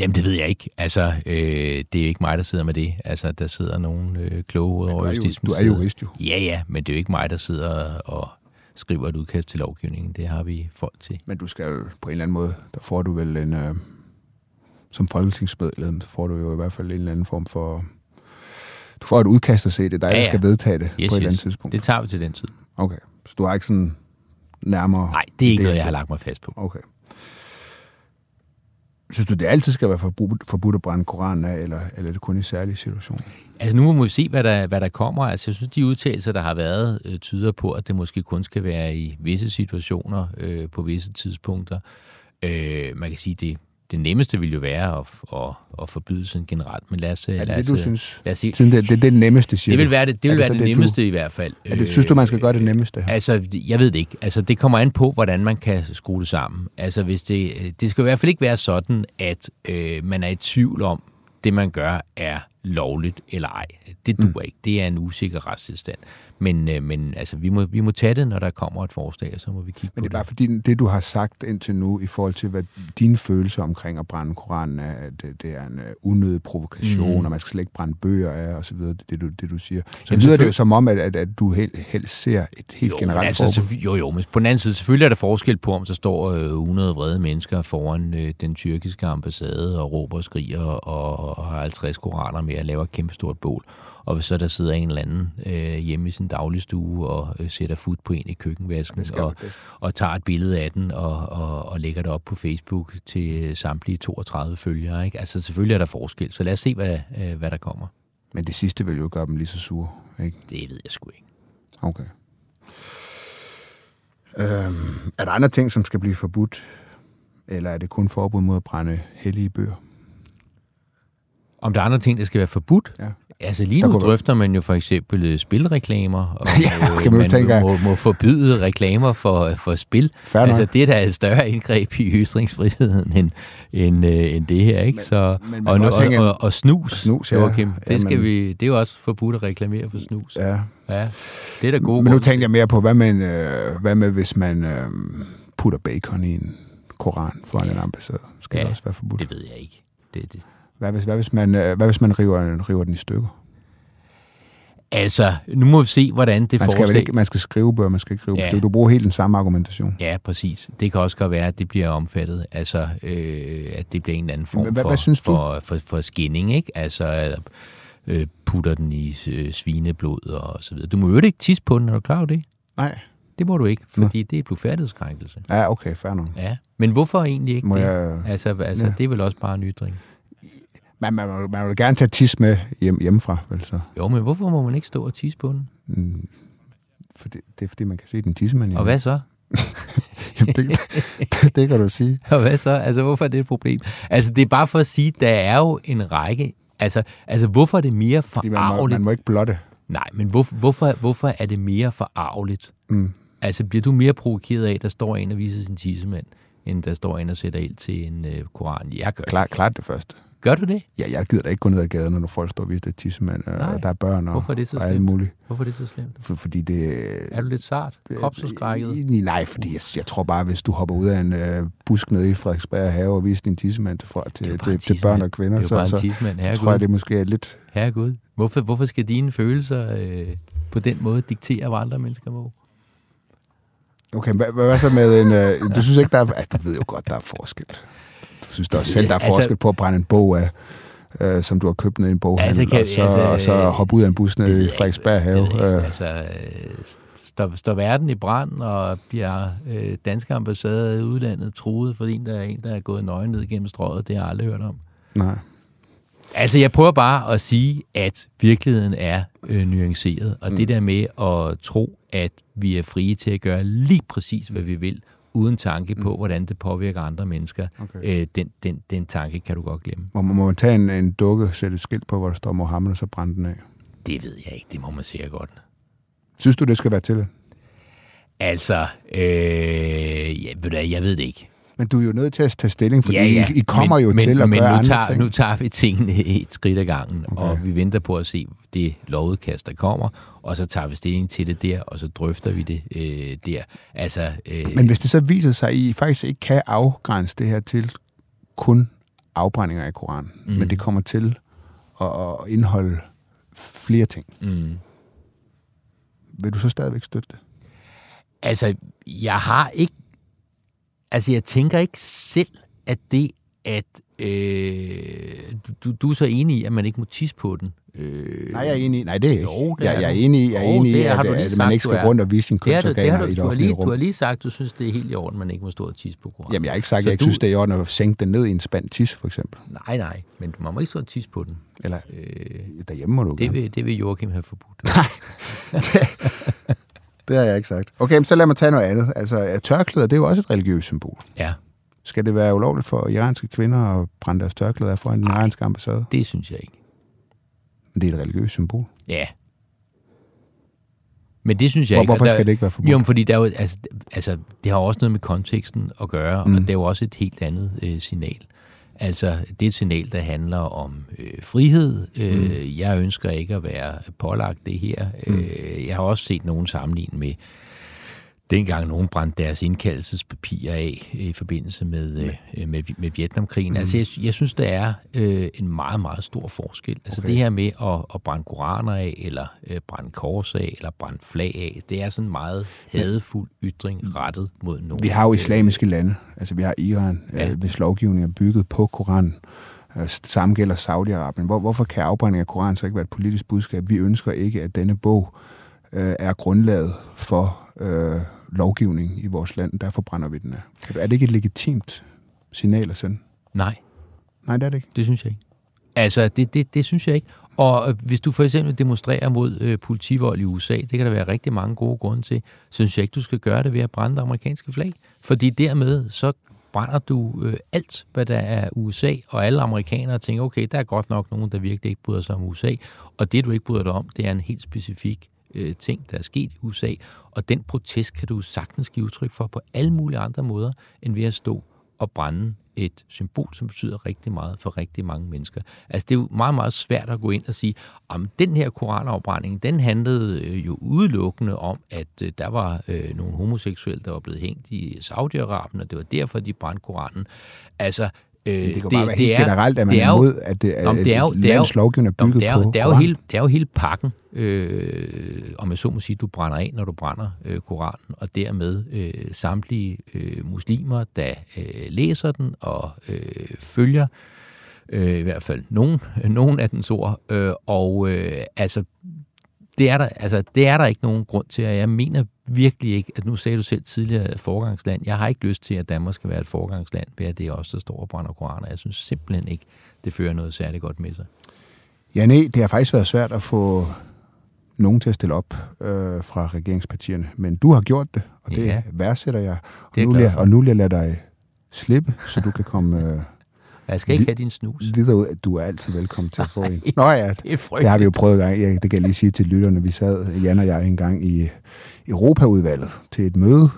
Jamen, det ved jeg ikke. Altså, øh, det er ikke mig, der sidder med det. Altså, der sidder nogle øh, kloge Du over er, du er jurist jo. Ja, ja, men det er jo ikke mig, der sidder og skriver et udkast til lovgivningen. Det har vi folk til. Men du skal jo på en eller anden måde, der får du vel en... Øh, som folketingsmedlem, så får du jo i hvert fald en eller anden form for... Du får et udkast at se det, der Ja, ja, ja. skal vedtage det Yes, på et eller andet yes. tidspunkt. Det tager vi til den tid. Okay, så du har ikke sådan nærmere... Nej, det er ikke idéer noget, jeg har lagt mig fast på. Okay. Synes du, det altid skal være forbudt, forbudt at brænde Koranen af, eller, eller er det kun i særlige situationer? Altså nu må vi se, hvad der, hvad der kommer. Altså jeg synes, de udtalelser, der har været, øh, tyder på, at det måske kun skal være i visse situationer, øh, på visse tidspunkter. Øh, man kan sige, det, det nemmeste vil jo være at, at, at forbyde sådan generelt. Men lad os, Er lad det os, det, du øh, synes? Lad os se. Synes, det, det er det nemmeste, siger Det vil du? være det, det, vil det være så det, det, nemmeste i hvert fald. Er det, synes du, man skal gøre det nemmeste? her? Altså, jeg ved det ikke. Altså, det kommer an på, hvordan man kan skrue det sammen. Altså, hvis det, det skal i hvert fald ikke være sådan, at øh, man er i tvivl om, det man gør er lovligt eller ej. Det duer mm. ikke. Det er en usikker retstilstand. Men, øh, men altså, vi må, vi må tage det, når der kommer et forslag, og så må vi kigge Men på det er bare fordi, det du har sagt indtil nu, i forhold til hvad dine følelser omkring at brænde Koranen er, at det, det er en uh, unødig provokation, mm. og man skal slet ikke brænde bøger af, og så videre, det du, det du siger. Så Jamen, lyder det jo som om, at, at, at du helt, helst ser et helt jo, generelt men altså, forbud. jo, jo, men på den anden side, selvfølgelig er der forskel på, om der står øh, 100 vrede mennesker foran øh, den tyrkiske ambassade og råber og skriger og, og har 50 koraner med og laver et kæmpe stort bål. Og hvis så der sidder en eller anden øh, hjemme i sin dagligstue og øh, sætter fod på en i køkkenvasken og, og tager et billede af den og, og, og lægger det op på Facebook til øh, samtlige 32 følgere. Ikke? Altså selvfølgelig er der forskel, så lad os se, hvad, øh, hvad der kommer. men det sidste vil jo gøre dem lige så sure, ikke? Det ved jeg sgu ikke. Okay. Øhm, er der andre ting, som skal blive forbudt? Eller er det kun forbud mod at brænde hellige bøger? Om der er andre ting, der skal være forbudt? Ja. Altså lige nu drøfter man jo for eksempel øh, spilreklamer, og Ja, øh, okay, men man tænker- må, må forbyde reklamer for, for spil. Nok. altså det er da et større indgreb i ytringsfriheden end, end, øh, end det her, ikke? Men- Så, men man og, kan hænge og, og, og snus, Snus, ja. Joachim, det, Jamen- skal vi, det er jo også forbudt at reklamere for snus. Ja. Ja, det er da gode Men nu tænker jeg mere på, hvad med, en, øh, hvad med hvis man øh, putter bacon i en koran foran ja. en ambassade? Skal Ja, det også være forbudt? Det ved jeg ikke. Det, det. Hvad hvis, hvad hvis man, øh, hvad hvis man river, river den i stykker? Altså, nu må vi se, hvordan det Man skal, forslag... ikke, man skal skrive bøger, man skal ikke rive Ja. stykker. Du bruger helt den samme argumentation. Ja, præcis. Det kan også godt være, at det bliver omfattet. Altså, øh, at det bliver en eller anden form Hvad- for, hvad synes du? for, for, for skinning, ikke? Altså, at, øh, putter den i øh, svineblod og så videre. Du må jo ikke tisse på den, er du klar over det? Nej. Det må du ikke, fordi det er blufærdighedskrænkelse. Ja, okay, fair nok. Ja, men hvorfor egentlig ikke Må det? jeg- Altså, altså Ja. det er vel også bare en ytring. Man, man, man, man vil gerne tage tis med hjem, hjemmefra, vel så? Jo, men hvorfor må man ikke stå og tisse på den? Mm, for det, det er fordi, man kan se den tissemand. Og hvad så? Jamen, det, det, det kan du sige. Og hvad så? Altså, hvorfor er det et problem? Altså, det er bare for at sige, der er jo en række... Altså, altså hvorfor er det mere Fordi man må, forarveligt? man må ikke blotte. Nej, men hvorfor, hvorfor, hvorfor er det mere forarveligt? Mm. Altså, bliver du mere provokeret af, at der står en og viser sin tissemand, end der står en og sætter ild til en øh, koran? Jeg gør. Klar, klart det første. Gør du det? Ja, jeg gider da ikke gå ned ad gaden, når folk står og viser det tissemand, Nej. og der er børn og, Hvorfor er det så og alt muligt. Hvorfor er det så slemt? For, fordi det... Er du lidt sart? Kropsudskrækket? Øh, Nej, fordi jeg, jeg tror bare, hvis du hopper ud af en øh, busk nede i Frederiksberg have og viser din tissemand til, til, til, til børn og kvinder, er så, så, så tror jeg, det måske er lidt... Herregud. Hvorfor, hvorfor skal dine følelser øh, på den måde diktere, hvad andre mennesker må? Okay, hvad, hvad så med en... Øh, du synes ikke, der er... Altså, du ved jo godt, der er forskel. Synes da også selv, der er Altså- forskel på at brænde en bog af, øh, som du har købt ned i en boghandel, Altså, kan- og, så, altså, og så hoppe ud af en bus ned i. Frederiksberg have. Øh, Altså, øh, står, står verden i brand, og bliver øh, danske ambassader i udlandet truet, fordi der er en, der er gået nøgen ned gennem strøget. Det har jeg aldrig hørt om. nej. Altså, jeg prøver bare at sige, at virkeligheden er øh, nuanceret, og mm. det der med at tro, at vi er frie til at gøre lige præcis, hvad vi vil, uden tanke på, hvordan det påvirker andre mennesker, Okay. øh, den, den, den tanke kan du godt glemme. Må, må man tage en, en dukke, sætte et skilt på, hvor der står Mohammed, og så brænde den af? Det ved jeg ikke, det må man sikkert godt. Synes du, det skal være til? Altså, øh, ja, ved jeg ved det ikke. Men du er jo nødt til at tage stilling, fordi I, I kommer men, jo men, til at men gøre nu andre tager, ting. nu tager vi tingene et skridt ad gangen, okay. og vi venter på at se det lovudkast, der kommer, og så tager vi stilling til det der, og så drøfter vi det øh, der. Altså, øh, Men hvis det så viser sig, at I faktisk ikke kan afgrænse det her til kun afbrændinger af Koranen, mm. men det kommer til at, at indeholde flere ting, mm, vil du så stadigvæk støtte det? altså, jeg har ikke... Altså, jeg tænker ikke selv, at det, at... Øh, du, du, er så enig i, at man ikke må tisse på den. Øh, Nej, jeg er enig i. Nej, det er ikke. Jo, det jeg, er jeg er enig i, jeg er enig i at, at man ikke skal er. rundt og vise sine kønsorganer i det offentlige lige, du har rum. lige sagt, du synes, det er helt i orden, man ikke må stå og tisse på Koranen. Jamen, jeg har ikke sagt, at jeg ikke synes, det er i orden at sænke den ned i en spand tis, for eksempel. Nej, nej, men man må ikke stå og tisse på den. Eller Øh, derhjemme må du det, vil, det vil Joachim have forbudt. Det har jeg ikke sagt. Okay, men så lad mig tage noget andet. Altså, tørklæder, det er jo også et religiøst symbol. Ja, Skal det være ulovligt for iranske kvinder at brænde deres tørklæder foran den iranske ambassade? det synes jeg ikke. Men det er et religiøst symbol. Ja. Men det synes jeg Hvor, ikke. hvorfor der, skal det ikke være forbudt? Jo, fordi der er jo, altså, altså, det har også noget med konteksten at gøre. Mm. og det er jo også et helt andet øh, signal. Altså, det er et signal, der handler om øh, frihed. Øh, mm. Jeg ønsker ikke at være pålagt det her. Mm. Øh, jeg har også set nogen sammenligne med dengang nogen brændte deres indkaldelsespapirer af i forbindelse med, øh, med, med Vietnamkrigen. Mm. Altså, jeg, jeg synes, der er øh, en meget, meget stor forskel. Altså, Okay. det her med at, at brænde koraner af, eller øh, brænde kors af, eller brænde flag af, det er sådan en meget hadefuld ytring rettet mod nogen. Vi har jo islamiske lande. Altså, vi har Iran, Ja. øh, hvis lovgivning er bygget på Koranen. Øh, samme gælder Saudi-Arabien. Hvor, hvorfor kan afbrænding af Koranen så ikke være et politisk budskab? Vi ønsker ikke, at denne bog øh, er grundlaget for øh, lovgivning i vores land. Derfor brænder vi den af. Er det ikke et legitimt signal at sende? Nej, Nej, det er det ikke. det synes jeg ikke. Altså, det, det, det synes jeg ikke. Og øh, hvis du for eksempel demonstrerer mod øh, politivold i USA, det kan der være rigtig mange gode grunde til, synes jeg ikke, du skal gøre det ved at brænde det amerikanske flag. Fordi dermed så brænder du øh, alt, hvad der er USA, og alle amerikanere tænker, okay, der er godt nok nogen, der virkelig ikke bryder sig om USA, og det, du ikke bryder dig om, det er en helt specifik øh, ting, der er sket i USA, og den protest kan du sagtens give udtryk for på alle mulige andre måder, end ved at stå og brænde et symbol, som betyder rigtig meget for rigtig mange mennesker. Altså det er jo meget, meget svært at gå ind og sige, om den her koranafbrænding, den handlede øh, jo udelukkende om, at øh, der var øh, nogle homoseksuelle, der var blevet hængt i Saudi-Arabien, og det var derfor, de brændte Koranen. Altså, Øh, det kan det, bare være helt er, generelt, at man det er, imod, at, det, at det er jo, det er lovgivning er bygget det er, på det er, jo hele, det er jo hele pakken, øh, om jeg så må sige, du brænder af, når du brænder øh, Koranen, og dermed øh, samtlige øh, muslimer, der øh, læser den og øh, følger øh, i hvert fald nogen, nogen af dens ord, øh, og øh, altså det er, der, altså, det er der ikke nogen grund til, og jeg mener virkelig ikke, at nu sagde du selv tidligere forgangsland. Jeg har ikke lyst til, at Danmark skal være et forgangsland, ved at det er også der står og brænder koraner. Jeg synes simpelthen ikke, det fører noget særligt godt med sig. Ja, nej, det har faktisk været svært at få nogen til at stille op øh, fra regeringspartierne, men du har gjort det, og det ja. værdsætter jeg. Og, det nu jeg og nu vil jeg lade dig slippe, så du kan komme... Øh, jeg skal ikke have din snus. Videre ud, at du er altid velkommen til at få en. Nå ja, det, det har vi jo prøvet gang. Ja, det kan jeg lige sige til lytterne. Vi sad, Jan og jeg, en gang i Europaudvalget til et møde,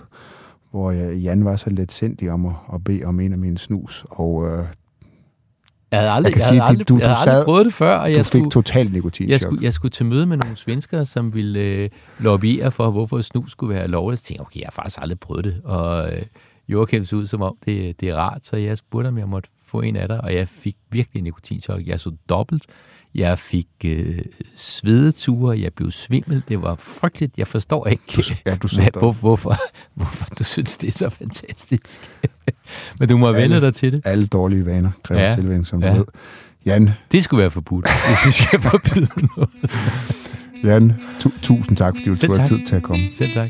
hvor Jan var så lidt sindig om at, at bede om en af mine snus, og øh, jeg havde aldrig, jeg, jeg sige, aldrig, du, du, jeg havde aldrig prøvet det før. Og jeg du fik totalt nikotin jeg skulle, jeg skulle til møde med nogle svenskere, som ville øh, lobbyere for, hvorfor snus skulle være lovligt. Så tænkte jeg, okay, jeg har faktisk aldrig prøvet det. Og øh, Joachim så ud som om, det, det er rart, så jeg spurgte, om jeg måtte få en af dig, og jeg fik virkelig nikotinchok. Jeg så dobbelt. Jeg fik øh, svedeture, jeg blev svimmel. Det var frygteligt. Jeg forstår ikke, du, ja, du hvad, hvor, hvorfor, hvorfor du synes, det er så fantastisk. Men du må alle, vende dig til det. Alle dårlige vaner kræver ja, tilvænding, som ja. du ved. Jan. Det skulle være forbudt, hvis vi skal forbyde noget. Jan, tu- tusind tak, fordi du tog tid til at komme. Selv tak.